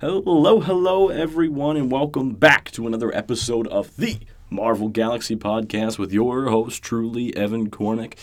Hello, hello, everyone, and welcome back to another episode of the Marvel Galaxy Podcast with your host, truly, Evan Cornick.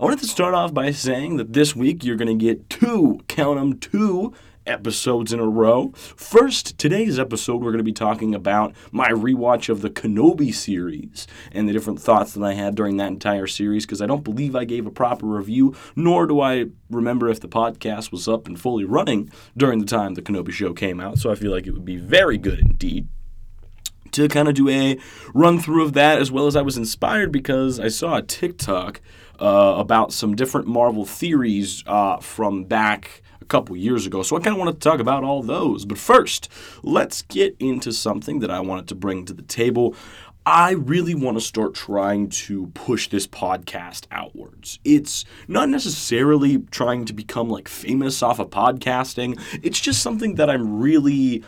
I wanted to start off by saying that this week you're going to get two, count them, two episodes in a row. First, today's episode, we're going to be talking about my rewatch of the Kenobi series and the different thoughts that I had during that entire series because I don't believe I gave a proper review, nor do I remember if the podcast was up and fully running during the time the Kenobi show came out. So I feel like it would be very good indeed to kind of do a run through of that, as well as I was inspired because I saw a TikTok uh, about some different Marvel theories uh, from back couple years ago. So I kind of wanted to talk about all those. But first, let's get into something that I wanted to bring to the table. I really want to start trying to push this podcast outwards. It's not necessarily trying to become like famous off of podcasting. It's just something that I'm really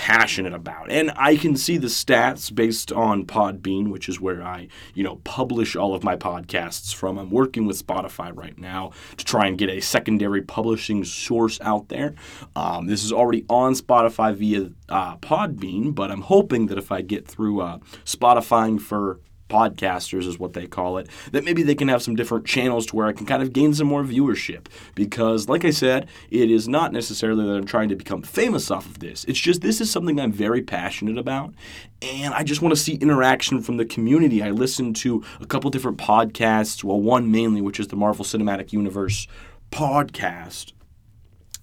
passionate about. And I can see the stats based on Podbean, which is where I, you know, publish all of my podcasts from. I'm working with Spotify right now to try and get a secondary publishing source out there. Um, this is already on Spotify via uh, Podbean, but I'm hoping that if I get through uh, Spotifying for podcasters is what they call it that maybe they can have some different channels to where I can kind of gain some more viewership. Because like I said it is not necessarily that I'm trying to become famous off of this. It's just this is something I'm very passionate about and I just want to see interaction from the community. I listen to a couple different podcasts well one mainly which is the Marvel Cinematic Universe podcast.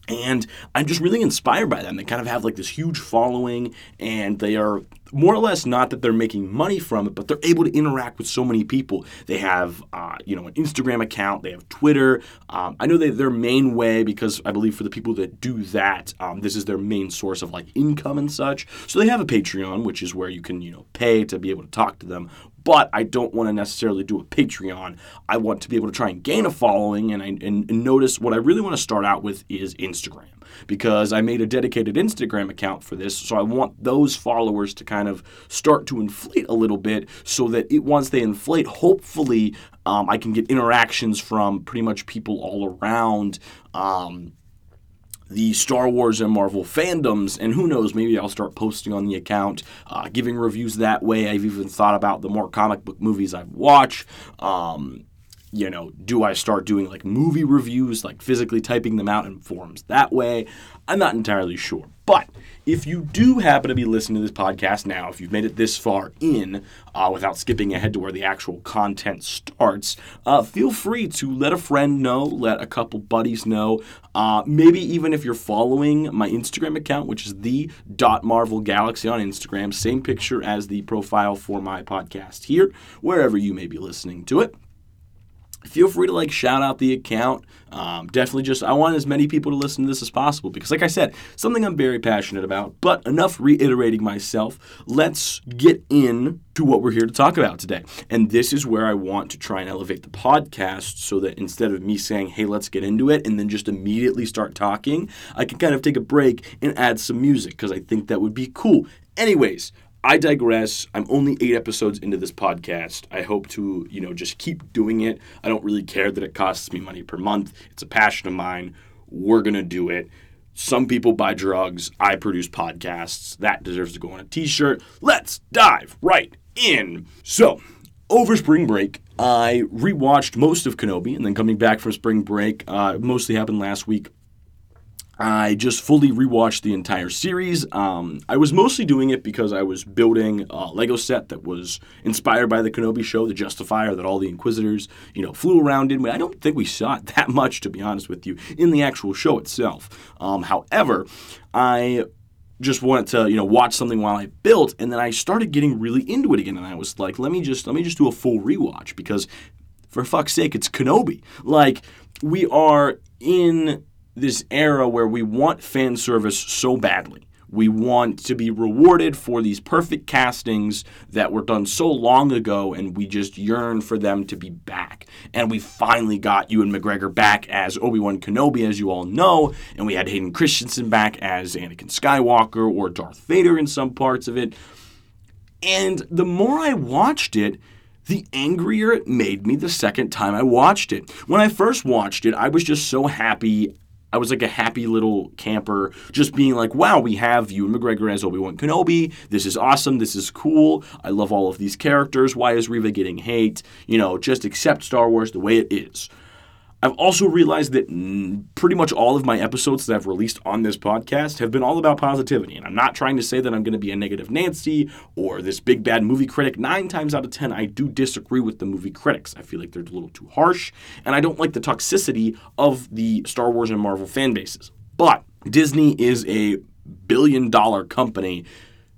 And I'm just really inspired by them. They kind of have like this huge following, and they are more or less not that they're making money from it, but they're able to interact with so many people. They have, uh, you know, an Instagram account. They have Twitter. Um, I know their main way, because I believe for the people that do that, um, this is their main source of like income and such. So they have a Patreon, which is where you can, you know, pay to be able to talk to them but I don't want to necessarily do a Patreon. I want to be able to try and gain a following, and I and, and notice what I really want to start out with is Instagram because I made a dedicated Instagram account for this. So I want those followers to kind of start to inflate a little bit, so that it, once they inflate, hopefully um, I can get interactions from pretty much people all around. Um, the Star Wars and Marvel fandoms, and who knows, maybe I'll start posting on the account, uh, giving reviews that way. I've even thought about the more comic book movies I've watched. Um, you know, do I start doing like movie reviews, like physically typing them out in forums that way? I'm not entirely sure. But if you do happen to be listening to this podcast now, if you've made it this far in uh, without skipping ahead to where the actual content starts, uh, feel free to let a friend know, let a couple buddies know. Uh, maybe even if you're following my Instagram account, which is the dot Marvel Galaxy on Instagram, same picture as the profile for my podcast here, wherever you may be listening to it feel free to like shout out the account. Um, definitely just, I want as many people to listen to this as possible because, like I said, something I'm very passionate about. But enough reiterating myself. Let's get in to what we're here to talk about today. And this is where I want to try and elevate the podcast so that instead of me saying, hey, let's get into it, and then just immediately start talking, I can kind of take a break and add some music because I think that would be cool. Anyways, I digress. I'm only eight episodes into this podcast. I hope to, you know, just keep doing it. I don't really care that it costs me money per month. It's a passion of mine. We're going to do it. Some people buy drugs. I produce podcasts. That deserves to go on a t shirt. Let's dive right in. So, over spring break, I rewatched most of Kenobi, and then coming back from spring break, uh, mostly happened last week. I just fully rewatched the entire series. Um, I was mostly doing it because I was building a Lego set that was inspired by the Kenobi show, the Justifier, that all the Inquisitors, you know, flew around in. I don't think we saw it that much, to be honest with you, in the actual show itself. Um, however, I just wanted to, you know, watch something while I built, and then I started getting really into it again, and I was like, let me just let me just do a full rewatch because, for fuck's sake, it's Kenobi. Like we are in this era where we want fan service so badly. We want to be rewarded for these perfect castings that were done so long ago, and we just yearn for them to be back. And we finally got Ewan McGregor back as Obi Wan Kenobi, as you all know, and we had Hayden Christensen back as Anakin Skywalker or Darth Vader in some parts of it. And the more I watched it, the angrier it made me the second time I watched it. When I first watched it, I was just so happy I was like a happy little camper, just being like, wow, we have Ewan McGregor as Obi Wan Kenobi. This is awesome. This is cool. I love all of these characters. Why is Reva getting hate? You know, just accept Star Wars the way it is. I've also realized that pretty much all of my episodes that I've released on this podcast have been all about positivity. And I'm not trying to say that I'm going to be a negative Nancy or this big bad movie critic. Nine times out of ten, I do disagree with the movie critics. I feel like they're a little too harsh, and I don't like the toxicity of the Star Wars and Marvel fan bases. But Disney is a billion dollar company.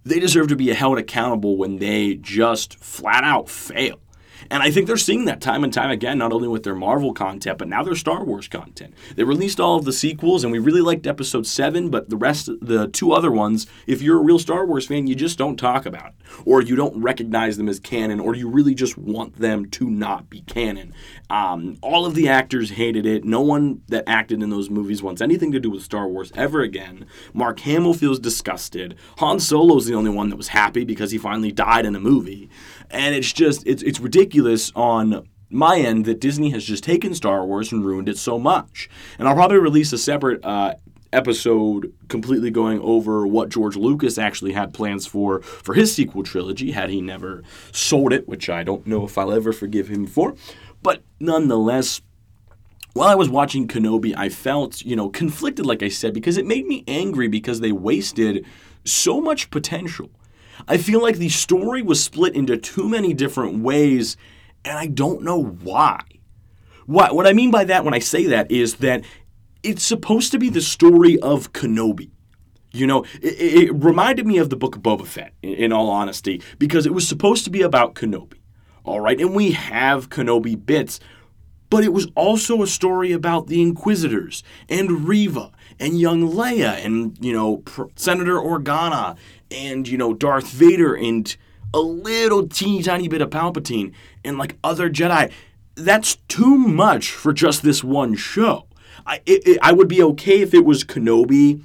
They deserve to be held accountable when they just flat out fail. And I think they're seeing that time and time again, not only with their Marvel content, but now their Star Wars content. They released all of the sequels, and we really liked episode seven, but the rest, the two other ones, if you're a real Star Wars fan, you just don't talk about it. Or you don't recognize them as canon, or you really just want them to not be canon. Um, all of the actors hated it. No one that acted in those movies wants anything to do with Star Wars ever again. Mark Hamill feels disgusted. Han Solo's the only one that was happy because he finally died in a movie. And it's just, it's, it's ridiculous on my end that Disney has just taken Star Wars and ruined it so much. And I'll probably release a separate uh, episode completely going over what George Lucas actually had plans for for his sequel trilogy had he never sold it, which I don't know if I'll ever forgive him for. But nonetheless, while I was watching Kenobi, I felt, you know, conflicted like I said because it made me angry because they wasted so much potential. I feel like the story was split into too many different ways, and I don't know why. What, what I mean by that when I say that is that it's supposed to be the story of Kenobi. You know, it, it reminded me of the book of Boba Fett, in, in all honesty, because it was supposed to be about Kenobi. All right, and we have Kenobi bits, but it was also a story about the Inquisitors and Reva and young Leia and, you know, Senator Organa and, you know, Darth Vader and a little teeny tiny bit of Palpatine and like other Jedi. That's too much for just this one show. I, it, it, I would be okay if it was Kenobi.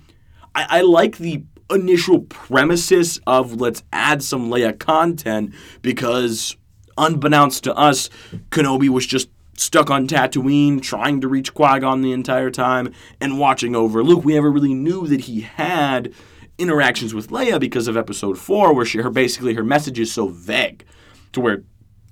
I, I like the initial premises of let's add some Leia content because, unbeknownst to us, Kenobi was just stuck on Tatooine, trying to reach Qui Gon the entire time, and watching over Luke. We never really knew that he had interactions with Leia because of Episode Four, where she her basically her message is so vague, to where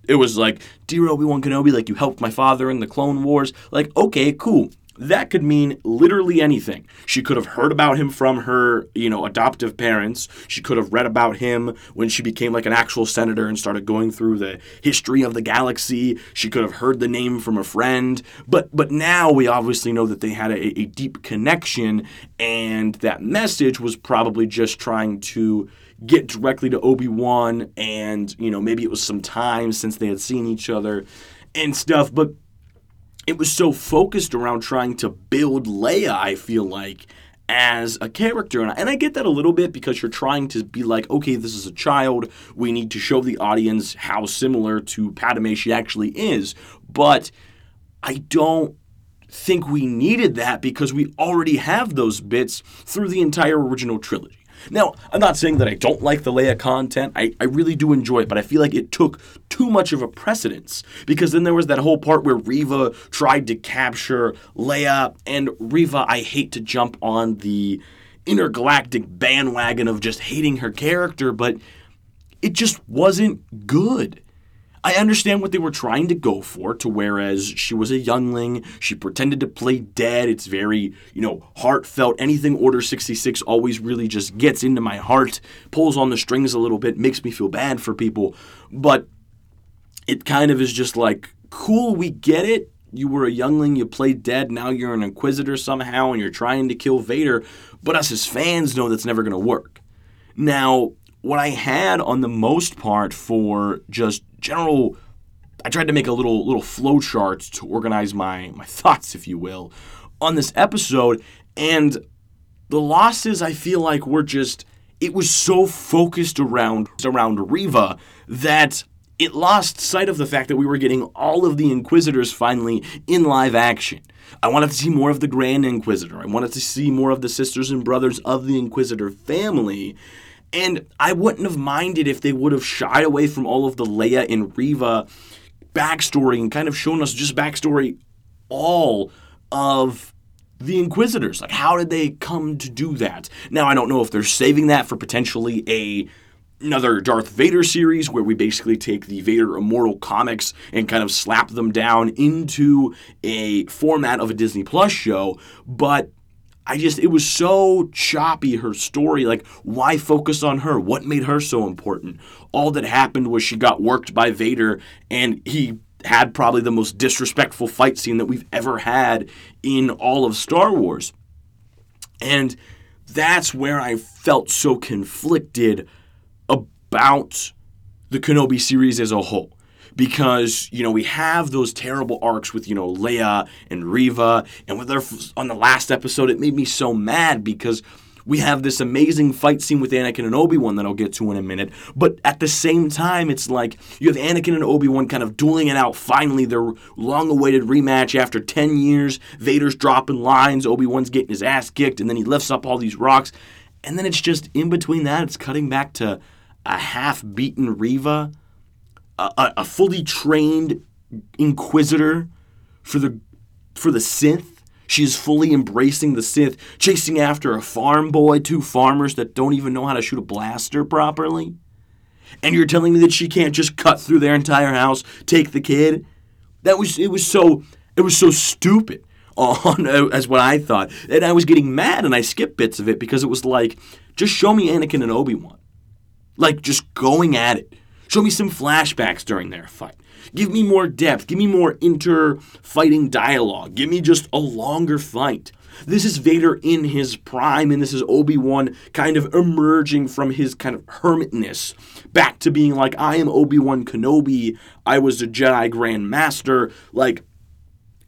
it was like, "Dear Obi Wan Kenobi, like you helped my father in the Clone Wars." Like, okay, cool. That could mean literally anything. She could have heard about him from her, you know, adoptive parents. She could have read about him when she became like an actual senator and started going through the history of the galaxy. She could have heard the name from a friend. But but now we obviously know that they had a, a deep connection and that message was probably just trying to get directly to Obi-Wan and, you know, maybe it was some time since they had seen each other and stuff, but it was so focused around trying to build Leia, I feel like, as a character. And I get that a little bit because you're trying to be like, okay, this is a child. We need to show the audience how similar to Padme she actually is. But I don't think we needed that because we already have those bits through the entire original trilogy. Now, I'm not saying that I don't like the Leia content. I, I really do enjoy it, but I feel like it took too much of a precedence because then there was that whole part where Reva tried to capture Leia, and Reva, I hate to jump on the intergalactic bandwagon of just hating her character, but it just wasn't good. I understand what they were trying to go for, to whereas she was a youngling, she pretended to play dead. It's very, you know, heartfelt. Anything Order 66 always really just gets into my heart, pulls on the strings a little bit, makes me feel bad for people. But it kind of is just like, cool, we get it. You were a youngling, you played dead, now you're an inquisitor somehow, and you're trying to kill Vader. But us as fans know that's never going to work. Now, what I had on the most part for just general I tried to make a little little flow chart to organize my my thoughts, if you will, on this episode. And the losses I feel like were just it was so focused around around Reva that it lost sight of the fact that we were getting all of the Inquisitors finally in live action. I wanted to see more of the Grand Inquisitor. I wanted to see more of the sisters and brothers of the Inquisitor family. And I wouldn't have minded if they would have shied away from all of the Leia and Reva backstory and kind of shown us just backstory all of the Inquisitors. Like, how did they come to do that? Now, I don't know if they're saving that for potentially a another Darth Vader series where we basically take the Vader Immortal comics and kind of slap them down into a format of a Disney Plus show, but I just it was so choppy her story like why focus on her? What made her so important? All that happened was she got worked by Vader and he had probably the most disrespectful fight scene that we've ever had in all of Star Wars. And that's where I felt so conflicted about the Kenobi series as a whole. Because, you know, we have those terrible arcs with, you know, Leia and Reva, And with their, on the last episode, it made me so mad because we have this amazing fight scene with Anakin and Obi Wan that I'll get to in a minute. But at the same time, it's like you have Anakin and Obi Wan kind of dueling it out. Finally, their long awaited rematch after 10 years. Vader's dropping lines, Obi Wan's getting his ass kicked, and then he lifts up all these rocks. And then it's just in between that, it's cutting back to a half beaten Reva, a, a, fully trained Inquisitor for the for the Sith. She is fully embracing the Sith, chasing after a farm boy, two farmers that don't even know how to shoot a blaster properly. And you're telling me that she can't just cut through their entire house, take the kid? That was it was so it was so stupid on as what I thought. And I was getting mad and I skipped bits of it because it was like, just show me Anakin and Obi-Wan. Like just going at it. Show me some flashbacks during their fight. Give me more depth. Give me more inter fighting dialogue. Give me just a longer fight. This is Vader in his prime, and this is Obi Wan kind of emerging from his kind of hermitness back to being like, I am Obi Wan Kenobi. I was a Jedi Grand Master. Like,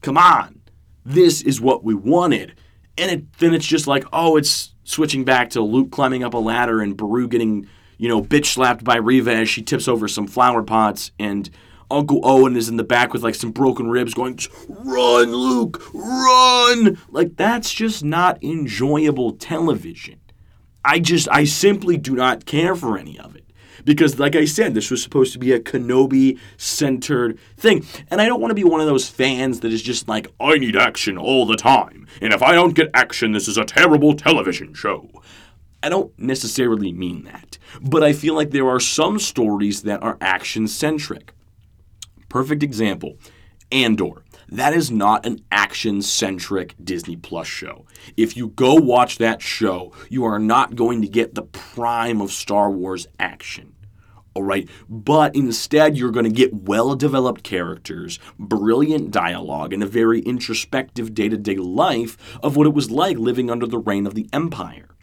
come on. This is what we wanted. And it, then it's just like, oh, it's switching back to Luke climbing up a ladder and Beru getting you know, bitch slapped by Reva as she tips over some flower pots, and Uncle Owen is in the back with like some broken ribs going, Run, Luke, run! Like, that's just not enjoyable television. I just, I simply do not care for any of it. Because, like I said, this was supposed to be a Kenobi centered thing. And I don't want to be one of those fans that is just like, I need action all the time. And if I don't get action, this is a terrible television show. I don't necessarily mean that, but I feel like there are some stories that are action centric. Perfect example Andor. That is not an action centric Disney Plus show. If you go watch that show, you are not going to get the prime of Star Wars action. All right, but instead, you're going to get well developed characters, brilliant dialogue, and a very introspective day to day life of what it was like living under the reign of the Empire.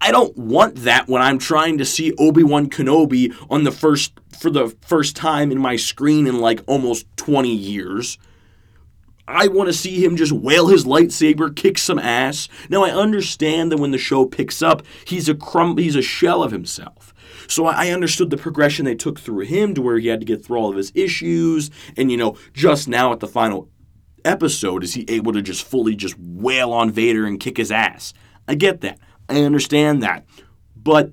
I don't want that when I'm trying to see Obi-Wan Kenobi on the first for the first time in my screen in like almost 20 years. I want to see him just wail his lightsaber, kick some ass. Now I understand that when the show picks up, he's a crumb he's a shell of himself. So I understood the progression they took through him to where he had to get through all of his issues and you know, just now at the final episode is he able to just fully just wail on Vader and kick his ass. I get that. I understand that. But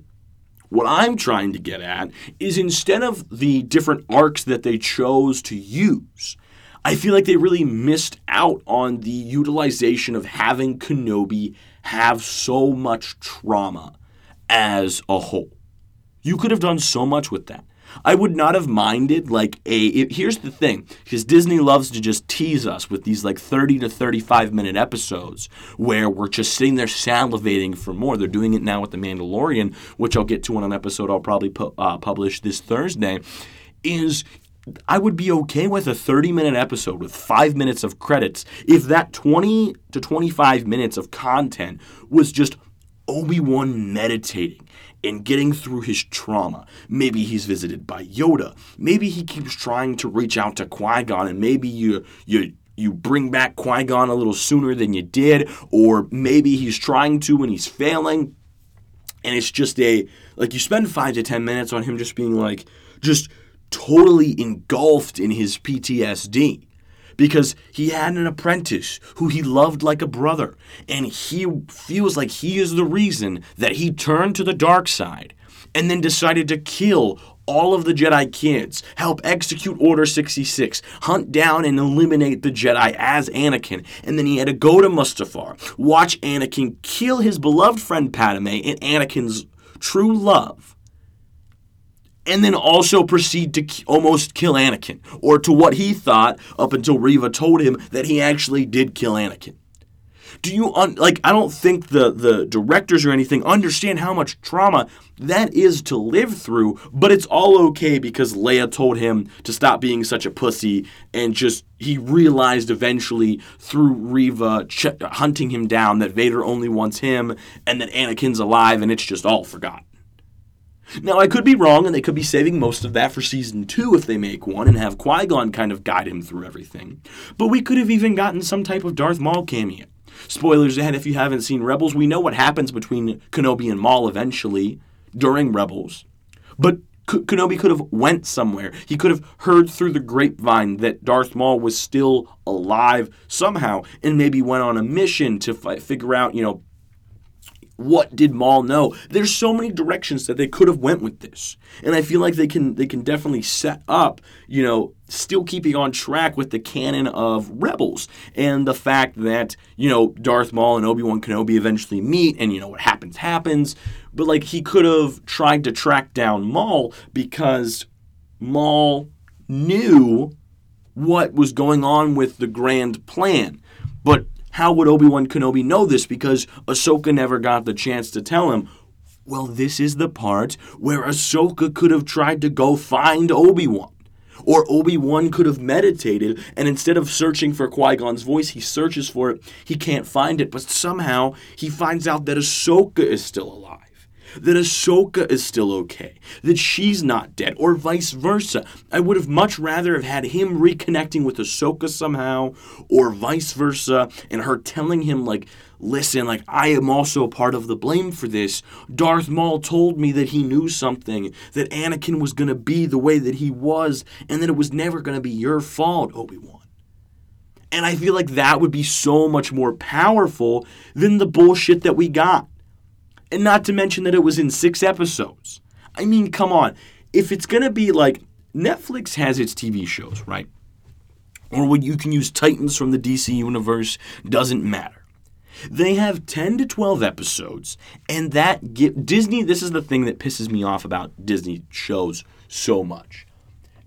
what I'm trying to get at is instead of the different arcs that they chose to use, I feel like they really missed out on the utilization of having Kenobi have so much trauma as a whole. You could have done so much with that. I would not have minded like a. It, here's the thing, because Disney loves to just tease us with these like 30 to 35 minute episodes where we're just sitting there salivating for more. They're doing it now with The Mandalorian, which I'll get to on an episode I'll probably pu- uh, publish this Thursday. Is I would be okay with a 30 minute episode with five minutes of credits if that 20 to 25 minutes of content was just Obi Wan meditating and getting through his trauma. Maybe he's visited by Yoda. Maybe he keeps trying to reach out to Qui Gon, and maybe you you you bring back Qui Gon a little sooner than you did, or maybe he's trying to and he's failing. And it's just a like you spend five to ten minutes on him just being like just totally engulfed in his PTSD because he had an apprentice who he loved like a brother, and he feels like he is the reason that he turned to the dark side and then decided to kill all of the Jedi kids, help execute Order 66, hunt down and eliminate the Jedi as Anakin, and then he had to go to Mustafar, watch Anakin kill his beloved friend Padme and Anakin's true love and then also proceed to k- almost kill Anakin, or to what he thought up until Reva told him that he actually did kill Anakin. Do you un- like? I don't think the the directors or anything understand how much trauma that is to live through, but it's all okay because Leia told him to stop being such a pussy, and just he realized eventually through Reva ch- hunting him down that Vader only wants him, and that Anakin's alive, and it's just all forgotten. Now, I could be wrong, and they could be saving most of that for season two if they make one and have Qui Gon kind of guide him through everything. But we could have even gotten some type of Darth Maul cameo. Spoilers ahead if you haven't seen Rebels, we know what happens between Kenobi and Maul eventually during Rebels. But Kenobi could have went somewhere. He could have heard through the grapevine that Darth Maul was still alive somehow and maybe went on a mission to fi- figure out, you know, what did Maul know? There's so many directions that they could have went with this, and I feel like they can they can definitely set up, you know, still keeping on track with the canon of Rebels and the fact that you know Darth Maul and Obi Wan Kenobi eventually meet, and you know what happens happens. But like he could have tried to track down Maul because Maul knew what was going on with the grand plan, but how would Obi Wan Kenobi know this? Because Ahsoka never got the chance to tell him. Well, this is the part where Ahsoka could have tried to go find Obi Wan. Or Obi Wan could have meditated, and instead of searching for Qui Gon's voice, he searches for it. He can't find it, but somehow he finds out that Ahsoka is still alive that Ahsoka is still okay, that she's not dead, or vice versa. I would have much rather have had him reconnecting with Ahsoka somehow, or vice versa, and her telling him, like, listen, like, I am also part of the blame for this. Darth Maul told me that he knew something, that Anakin was going to be the way that he was, and that it was never going to be your fault, Obi Wan. And I feel like that would be so much more powerful than the bullshit that we got. And not to mention that it was in six episodes. I mean, come on. If it's going to be like Netflix has its TV shows, right? Or what you can use Titans from the DC universe, doesn't matter. They have 10 to 12 episodes, and that get Disney. This is the thing that pisses me off about Disney shows so much.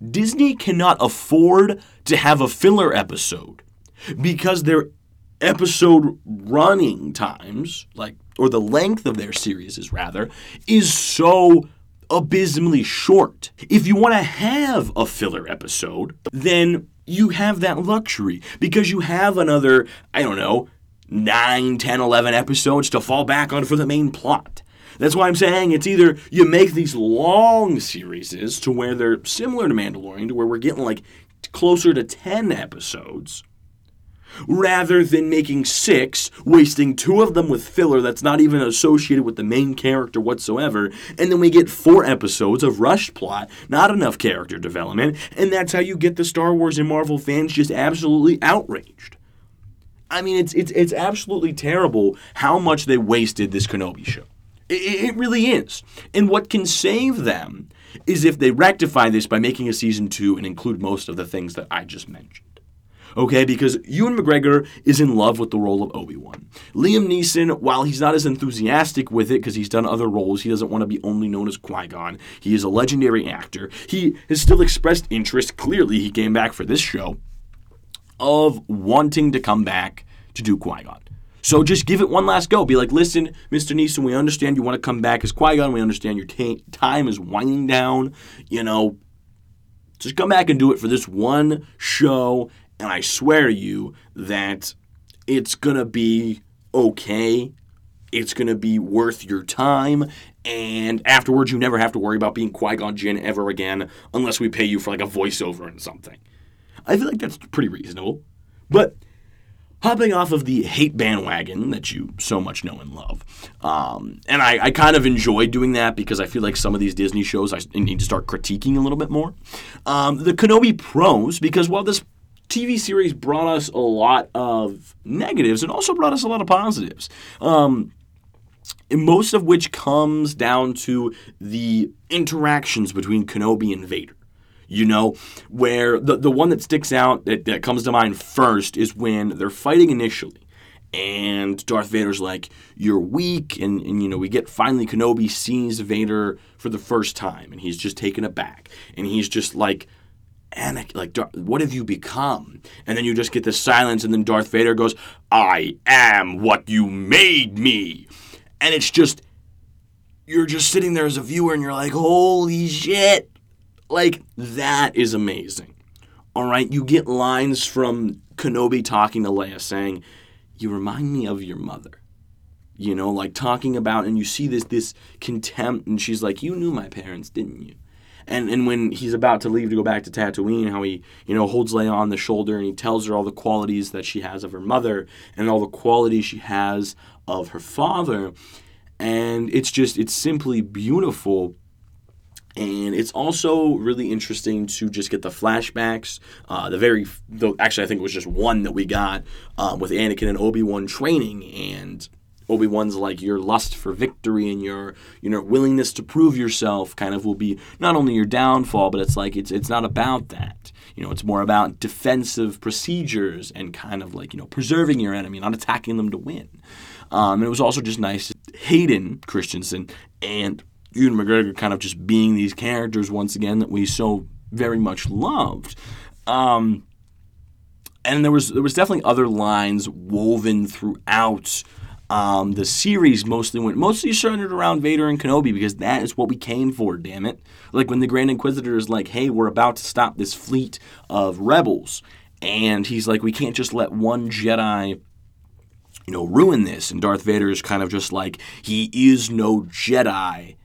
Disney cannot afford to have a filler episode because their episode running times, like or the length of their series is rather, is so abysmally short. If you want to have a filler episode, then you have that luxury because you have another, I don't know, 9, 10, 11 episodes to fall back on for the main plot. That's why I'm saying it's either you make these long series to where they're similar to Mandalorian, to where we're getting like closer to 10 episodes, rather than making six, wasting two of them with filler that's not even associated with the main character whatsoever, and then we get four episodes of rushed plot, not enough character development, and that's how you get the Star Wars and Marvel fans just absolutely outraged. I mean, it's it's it's absolutely terrible how much they wasted this Kenobi show. It, it really is. And what can save them is if they rectify this by making a season two and include most of the things that I just mentioned. Okay, because Ewan McGregor is in love with the role of Obi Wan. Liam Neeson, while he's not as enthusiastic with it because he's done other roles, he doesn't want to be only known as Qui Gon. He is a legendary actor. He has still expressed interest. Clearly, he came back for this show of wanting to come back to do Qui Gon. So just give it one last go. Be like, listen, Mr. Neeson, we understand you want to come back as Qui Gon. We understand your t- time is winding down. You know, just come back and do it for this one show. And I swear to you that it's going to be okay. It's going to be worth your time. And afterwards, you never have to worry about being Qui Gon Jinn ever again unless we pay you for like a voiceover and something. I feel like that's pretty reasonable. But hopping off of the hate bandwagon that you so much know and love. Um, and I, I, kind of enjoy doing that because I feel like some of these Disney shows I need to start critiquing a little bit more. Um, the Kenobi pros, because while this TV series brought us a lot of negatives, and also brought us a lot of positives. Um, most of which comes down to the interactions between Kenobi and Vader. You know, where the, the one that sticks out that, that comes to mind first is when they're fighting initially. And Darth Vader's like, You're weak. And, and, you know, we get finally Kenobi sees Vader for the first time and he's just taken aback. And he's just like, Anakin, like, what have you become? And then you just get this silence, and then Darth Vader goes, I am what you made me. And it's just, you're just sitting there as a viewer and you're like, holy shit. Like, that is amazing. All right, you get lines from Kenobi talking to Leia saying, You remind me of your mother. You know, like talking about, and you see this this contempt, and she's like, You knew my parents, didn't you? And and when he's about to leave to go back to Tatooine, how he you know holds Leia on the shoulder and he tells her all the qualities that she has of her mother and all the qualities she has of her father, and it's just it's simply beautiful. And it's also really interesting to just get the flashbacks. Uh, the very, the, actually, I think it was just one that we got um, with Anakin and Obi Wan training, and Obi Wan's like your lust for victory and your you know willingness to prove yourself kind of will be not only your downfall, but it's like it's it's not about that. You know, it's more about defensive procedures and kind of like you know preserving your enemy, not attacking them to win. Um, and it was also just nice Hayden Christensen and Ewan McGregor kind of just being these characters once again that we so very much loved. Um, and there was there was definitely other lines woven throughout um, the series mostly went mostly centered around Vader and Kenobi because that is what we came for. Damn it! Like when the Grand Inquisitor is like, "Hey, we're about to stop this fleet of rebels," and he's like, "We can't just let one Jedi." You know, ruin this. And Darth Vader is kind of just like, he is no Jedi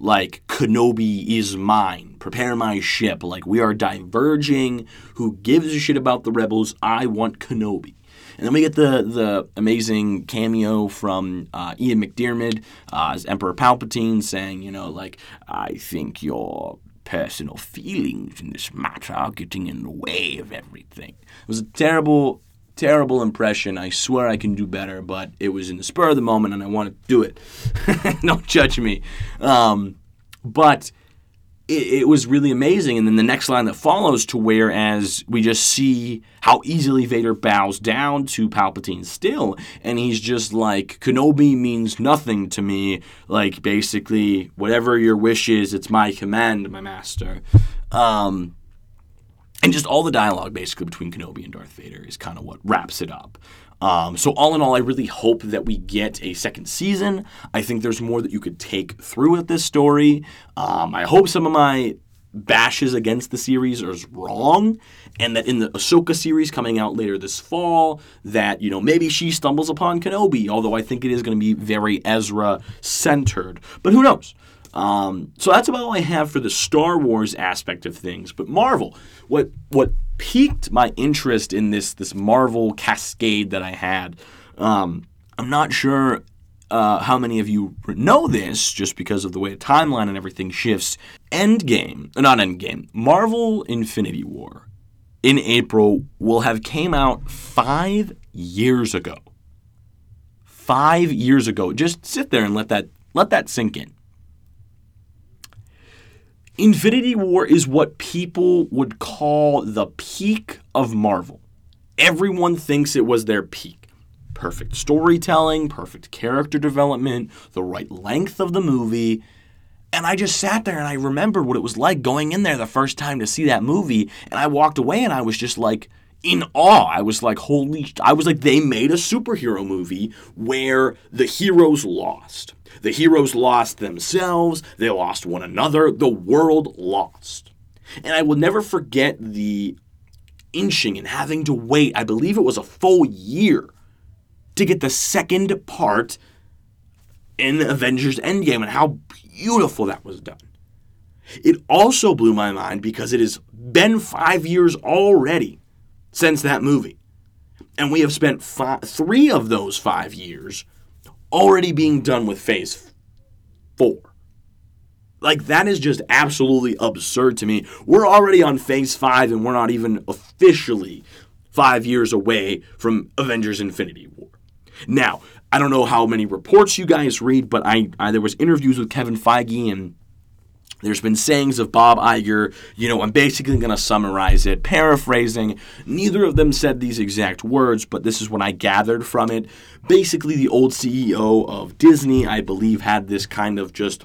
like Kenobi is mine. Prepare my ship. Like we are diverging. Who gives a shit about the rebels? I want Kenobi. And then we get the the amazing cameo from uh, Ian McDiarmid uh, as Emperor Palpatine saying, you know, like, I think your personal feelings in this matter are getting in the way of everything. It was a terrible, terrible impression. I swear I can do better, but it was in the spur of the moment and I wanted to do it. Don't judge me. Um, but it, it, was really amazing. And then the next line that follows to where as we just see how easily Vader bows down to Palpatine still, and he's just like, Kenobi means nothing to me. Like basically, whatever your wish is, it's my command, my master. Um, and just all the dialogue basically between Kenobi and Darth Vader is kind of what wraps it up. Um, so all in all, I really hope that we get a second season. I think there's more that you could take through with this story. Um, I hope some of my bashes against the series are wrong, and that in the Ahsoka series coming out later this fall, that you know maybe she stumbles upon Kenobi. Although I think it is going to be very Ezra centered, but who knows? Um, so that's about all I have for the Star Wars aspect of things. But Marvel, what what piqued my interest in this this Marvel cascade that I had. Um, I'm not sure uh, how many of you know this, just because of the way the timeline and everything shifts. Endgame, not Endgame, Marvel Infinity War in April will have came out five years ago. Five years ago. Just sit there and let that let that sink in. Infinity War is what people would call the peak of Marvel. Everyone thinks it was their peak. Perfect storytelling, perfect character development, the right length of the movie. And I just sat there and I remembered what it was like going in there the first time to see that movie. And I walked away and I was just like, in awe. I was like, holy, I was like, they made a superhero movie where the heroes lost. The heroes lost themselves, they lost one another, the world lost. And I will never forget the inching and having to wait, I believe it was a full year, to get the second part in Avengers Endgame and how beautiful that was done. It also blew my mind because it has been five years already since that movie. And we have spent five, three of those five years already being done with phase four. Like, that is just absolutely absurd to me. We're already on phase five, and we're not even officially five years away from Avengers Infinity War. Now, I don't know how many reports you guys read, but I, I there was interviews with Kevin Feige and there's been sayings of Bob Iger, you know, I'm basically going to summarize it, paraphrasing. Neither of them said these exact words, but this is what I gathered from it. Basically, the old CEO of Disney, I believe, had this kind of just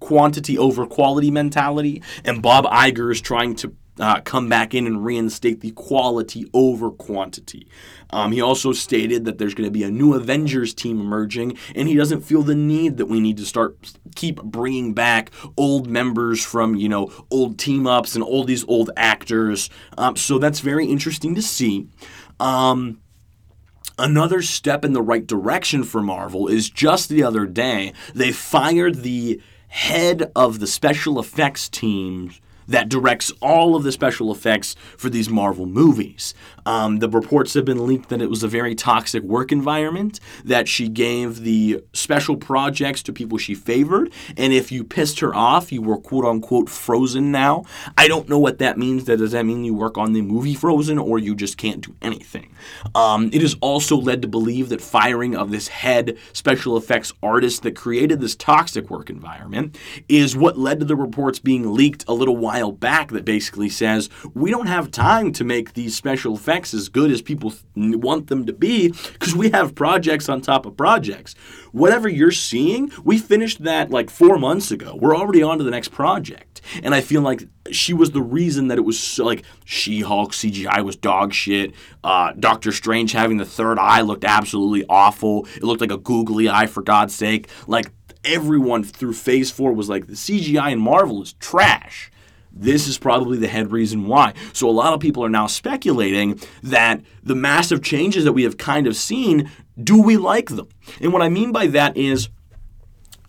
quantity over quality mentality, and Bob Iger is trying to uh, come back in and reinstate the quality over quantity. Um, he also stated that there's going to be a new Avengers team emerging, and he doesn't feel the need that we need to start keep bringing back old members from you know old team ups and all these old actors. Um, so that's very interesting to see. Um, another step in the right direction for Marvel is just the other day they fired the head of the special effects teams that directs all of the special effects for these Marvel movies. Um, the reports have been leaked that it was a very toxic work environment, that she gave the special projects to people she favored, and if you pissed her off, you were quote unquote frozen now. I don't know what that means. Does that mean you work on the movie Frozen or you just can't do anything? Um, it is also led to believe that firing of this head special effects artist that created this toxic work environment is what led to the reports being leaked a little while back that basically says we don't have time to make these special effects as good as people want them to be because we have projects on top of projects. Whatever you're seeing, we finished that like four months ago. We're already on to the next project. And I feel like she was the reason that it was so, like She Hulk CGI was dog shit. Uh, Doctor Strange having the third eye looked absolutely awful. It looked like a googly eye, for God's sake. Like everyone through phase four was like, the CGI in Marvel is trash. This is probably the head reason why. So a lot of people are now speculating that the massive changes that we have kind of seen, do we like them? And what I mean by that is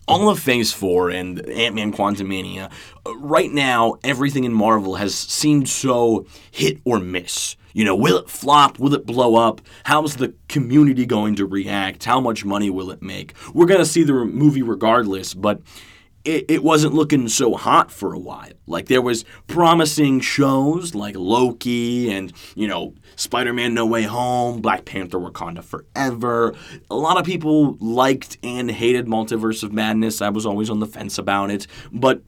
all of Phase 4 and Ant-Man Quantumania, uh, right now everything in Marvel has seemed so hit or miss. You know, will it flop? Will it blow up? How's the community going to react? How much money will it make? We're going to see the movie regardless, but it, it wasn't looking so hot for a while. Like there was promising shows like Loki and, you know, Spider-Man No Way Home, Black Panther Wakanda Forever. A lot of people liked and hated Multiverse of Madness. I was always on the fence about it, but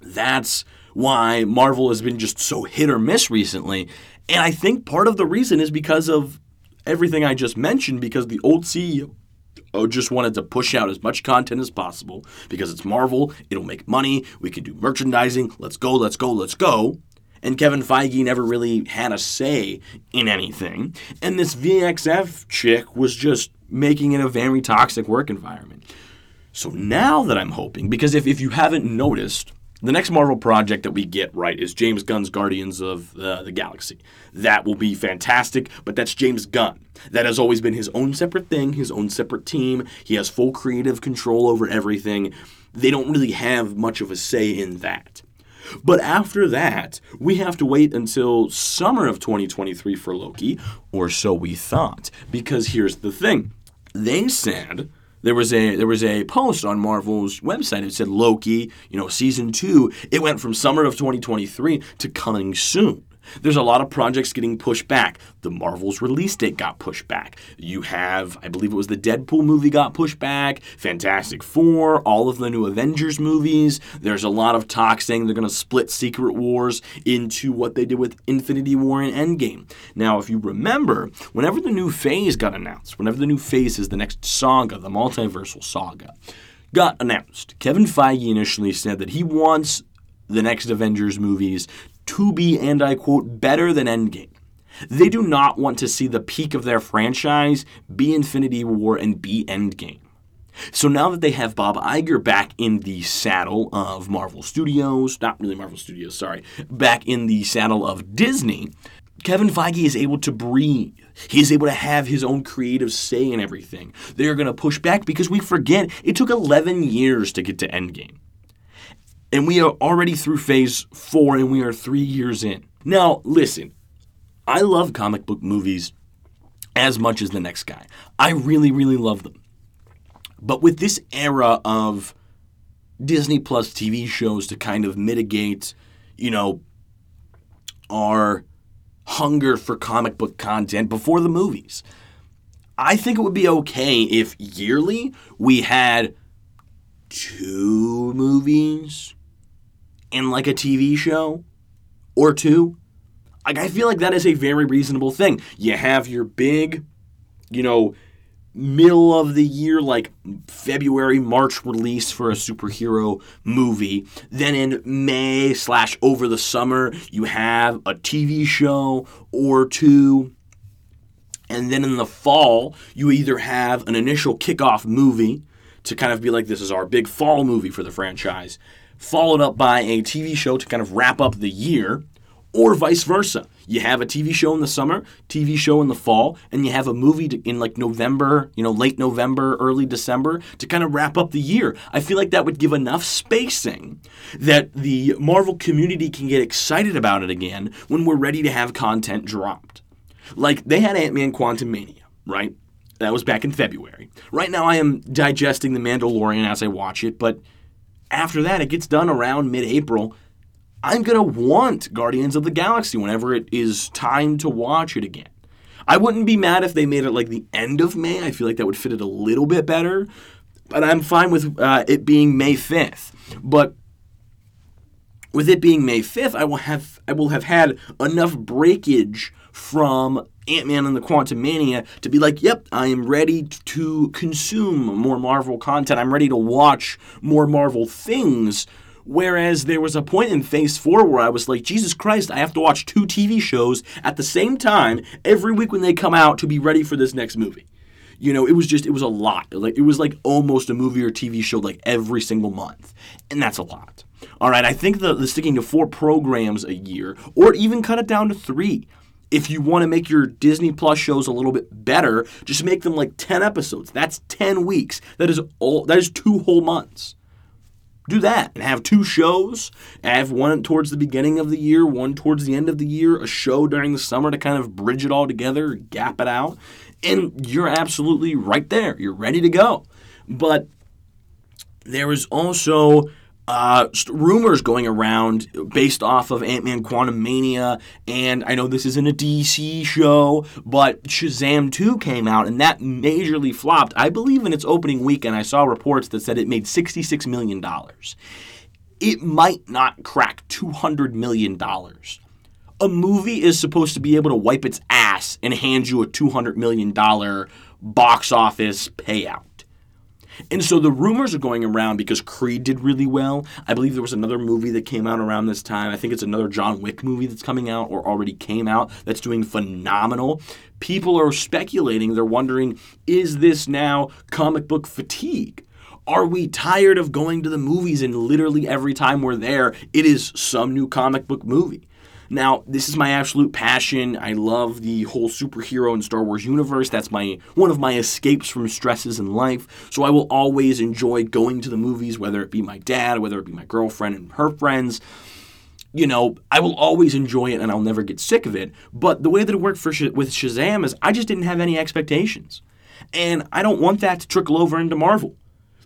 that's why Marvel has been just so hit or miss recently. And I think part of the reason is because of everything I just mentioned because the old CEO Oh, just wanted to push out as much content as possible because it's Marvel, it'll make money, we can do merchandising, let's go, let's go, let's go. And Kevin Feige never really had a say in anything. And this VXF chick was just making it a very toxic work environment. So now that I'm hoping, because if, if you haven't noticed, the next Marvel project that we get right is James Gunn's Guardians of uh, the Galaxy. That will be fantastic, but that's James Gunn. That has always been his own separate thing, his own separate team. He has full creative control over everything. They don't really have much of a say in that. But after that, we have to wait until summer of 2023 for Loki, or so we thought. Because here's the thing they said there was a there was a post on Marvel's website. It said Loki, you know, season two. It went from summer of 2023 to coming soon. There's a lot of projects getting pushed back. The Marvel's release date got pushed back. You have, I believe it was the Deadpool movie got pushed back, Fantastic Four, all of the new Avengers movies. There's a lot of talk saying they're going to split Secret Wars into what they did with Infinity War and Endgame. Now, if you remember, whenever the new phase got announced, whenever the new phase is the next saga, the multiversal saga, got announced, Kevin Feige initially said that he wants the next Avengers movies to be, and I quote, better than Endgame. They do not want to see the peak of their franchise be Infinity War and be Endgame. So now that they have Bob Iger back in the saddle of Marvel Studios, not really Marvel Studios, sorry, back in the saddle of Disney, Kevin Feige is able to breathe. He's able to have his own creative say in everything. They're going to push back because we forget it took 11 years to get to Endgame. And we are already through phase four and we are three years in. Now, listen, I love comic book movies as much as the next guy. I really, really love them. But with this era of Disney Plus TV shows to kind of mitigate, you know, our hunger for comic book content before the movies, I think it would be okay if yearly we had two movies and like a TV show or two. Like I feel like that is a very reasonable thing. You have your big, you know, middle of the year, like February, March release for a superhero movie. Then in May slash over the summer, you have a TV show or two. And then in the fall, you either have an initial kickoff movie to kind of be like, this is our big fall movie for the franchise, followed up by a TV show to kind of wrap up the year or vice versa. You have a TV show in the summer, TV show in the fall, and you have a movie to, in like November, you know, late November, early December to kind of wrap up the year. I feel like that would give enough spacing that the Marvel community can get excited about it again when we're ready to have content dropped. Like they had Ant-Man Quantumania, right? That was back in February. Right now I am digesting The Mandalorian as I watch it, but after that it gets done around mid-April I'm going to want Guardians of the Galaxy whenever it is time to watch it again. I wouldn't be mad if they made it like the end of May. I feel like that would fit it a little bit better. But I'm fine with uh, it being May 5th. But with it being May 5th, I will have I will have had enough breakage from Ant-Man and the Quantumania to be like, yep, I am ready to consume more Marvel content. I'm ready to watch more Marvel things Whereas there was a point in Phase 4 where I was like, Jesus Christ, I have to watch two TV shows at the same time every week when they come out to be ready for this next movie. You know, it was just, it was a lot. Like It was like almost a movie or TV show like every single month. And that's a lot. All right, I think the, the sticking to four programs a year, or even cut it down to three. If you want to make your Disney Plus shows a little bit better, just make them like 10 episodes. That's 10 weeks. That is all that is two whole months do that and have two shows. Have one towards the beginning of the year, one towards the end of the year, a show during the summer to kind of bridge it all together, gap it out. And you're absolutely right there. You're ready to go. But there is also uh, rumors going around based off of Ant Man Quantumania, and I know this isn't a DC show, but Shazam 2 came out, and that majorly flopped. I believe in its opening weekend, I saw reports that said it made $66 million. It might not crack $200 million. A movie is supposed to be able to wipe its ass and hand you a $200 million box office payout. And so the rumors are going around because Creed did really well. I believe there was another movie that came out around this time. I think it's another John Wick movie that's coming out or already came out that's doing phenomenal. People are speculating, they're wondering, is this now comic book fatigue? Are we tired of going to the movies and literally every time we're there, it is some new comic book movie? Now, this is my absolute passion. I love the whole superhero and Star Wars universe. That's my one of my escapes from stresses in life. So I will always enjoy going to the movies, whether it be my dad, whether it be my girlfriend and her friends. You know, I will always enjoy it and I'll never get sick of it. But the way that it worked for with Shazam is I just didn't have any expectations. And I don't want that to trickle over into Marvel.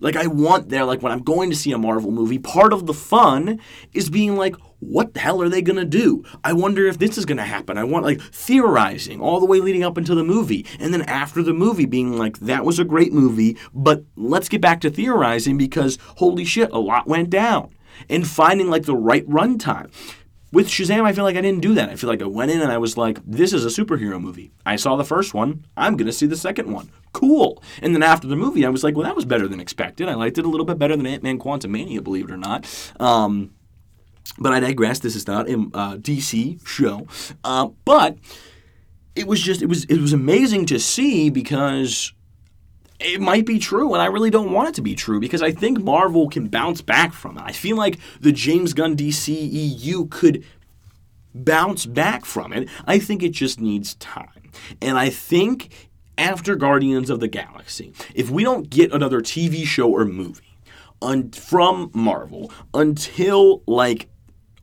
Like I want there, like when I'm going to see a Marvel movie, part of the fun is being like, what the hell are they gonna do? I wonder if this is gonna happen. I want like theorizing all the way leading up into the movie, and then after the movie being like, that was a great movie, but let's get back to theorizing because holy shit, a lot went down. And finding like the right runtime. With Shazam, I feel like I didn't do that. I feel like I went in and I was like, this is a superhero movie. I saw the first one. I'm going to see the second one. Cool. And then after the movie, I was like, well, that was better than expected. I liked it a little bit better than Ant Man Quantumania, believe it or not. Um, but I digress. This is not a uh, DC show. Uh, but it was just, it was, it was amazing to see because it might be true, and I really don't want it to be true because I think Marvel can bounce back from it. I feel like the James Gunn DCEU could bounce back from it. I think it just needs time. And I think after Guardians of the Galaxy, if we don't get another TV show or movie un- from Marvel until like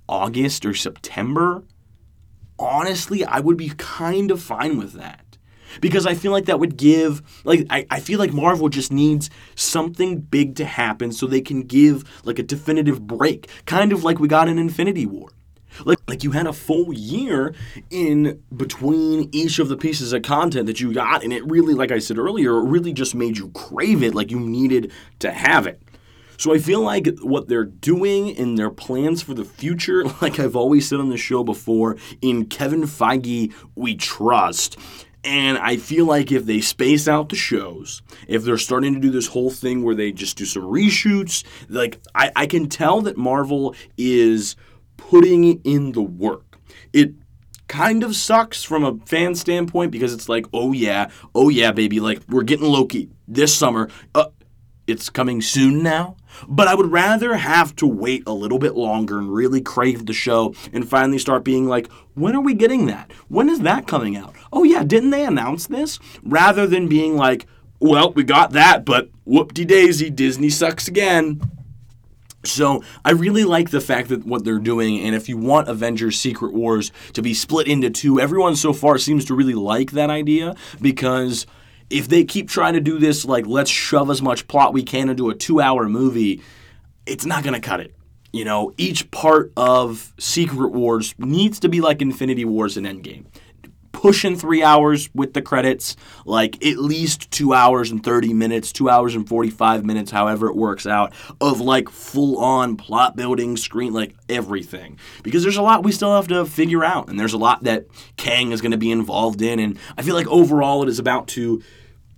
August or September, honestly, I would be kind of fine with that because I feel like that would give like I, I feel like Marvel just needs something big to happen so they can give like a definitive break, kind of like we got in Infinity War. Like, like you had a full year in between each of the pieces of content that you got, and it really, like I said earlier, really just made you crave it. Like you needed to have it. So I feel like what they're doing in their plans for the future, like I've always said on the show before, in Kevin Feige we trust. And I feel like if they space out the shows, if they're starting to do this whole thing where they just do some reshoots, like I, I can tell that Marvel is putting in the work. It kind of sucks from a fan standpoint because it's like, oh yeah, oh yeah, baby, like we're getting Loki this summer. Uh, it's coming soon now. But I would rather have to wait a little bit longer and really crave the show and finally start being like, when are we getting that? When is that coming out? Oh, yeah, didn't they announce this? Rather than being like, well, we got that, but whoop de daisy, Disney sucks again. So I really like the fact that what they're doing, and if you want Avengers Secret Wars to be split into two, everyone so far seems to really like that idea because if they keep trying to do this, like, let's shove as much plot we can into a two hour movie, it's not to cut it. You know, each part of Secret Wars needs to be like Infinity Wars and Endgame. Pushing three hours with the credits, like at least two hours and 30 minutes, two hours and 45 minutes, however it works out, of like full on plot building, screen, like everything. Because there's a lot we still have to figure out, and there's a lot that Kang is going to be involved in. And I feel like overall it is about to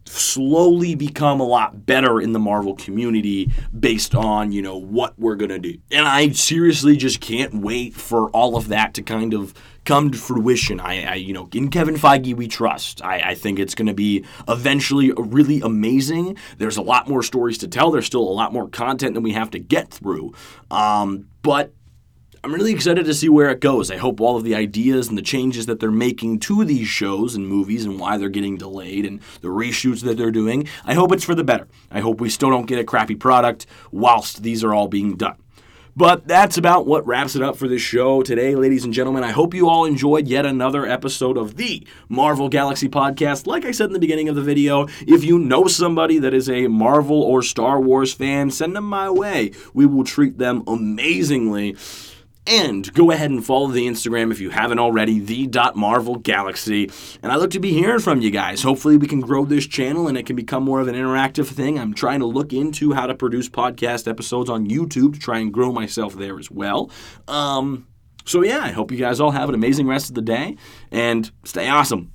slowly become a lot better in the Marvel community based on, you know, what we're going to do. And I seriously just can't wait for all of that to kind of come to fruition. I, I you know, in Kevin Feige we trust. I, I think it's going to be eventually really amazing. There's a lot more stories to tell. There's still a lot more content that we have to get through. Um, but I'm really excited to see where it goes. I hope all of the ideas and the changes that they're making to these shows and movies and why they're getting delayed and the reshoots that they're doing, I hope it's for the better. I hope we still don't get a crappy product whilst these are all being done. But that's about what wraps it up for this show today, ladies and gentlemen. I hope you all enjoyed yet another episode of the Marvel Galaxy Podcast. Like I said in the beginning of the video, if you know somebody that is a Marvel or Star Wars fan, send them my way. We will treat them amazingly. And go ahead and follow the Instagram if you haven't already, the Marvel Galaxy. And I look to be hearing from you guys. Hopefully, we can grow this channel and it can become more of an interactive thing. I'm trying to look into how to produce podcast episodes on YouTube to try and grow myself there as well. Um, so, yeah, I hope you guys all have an amazing rest of the day and stay awesome.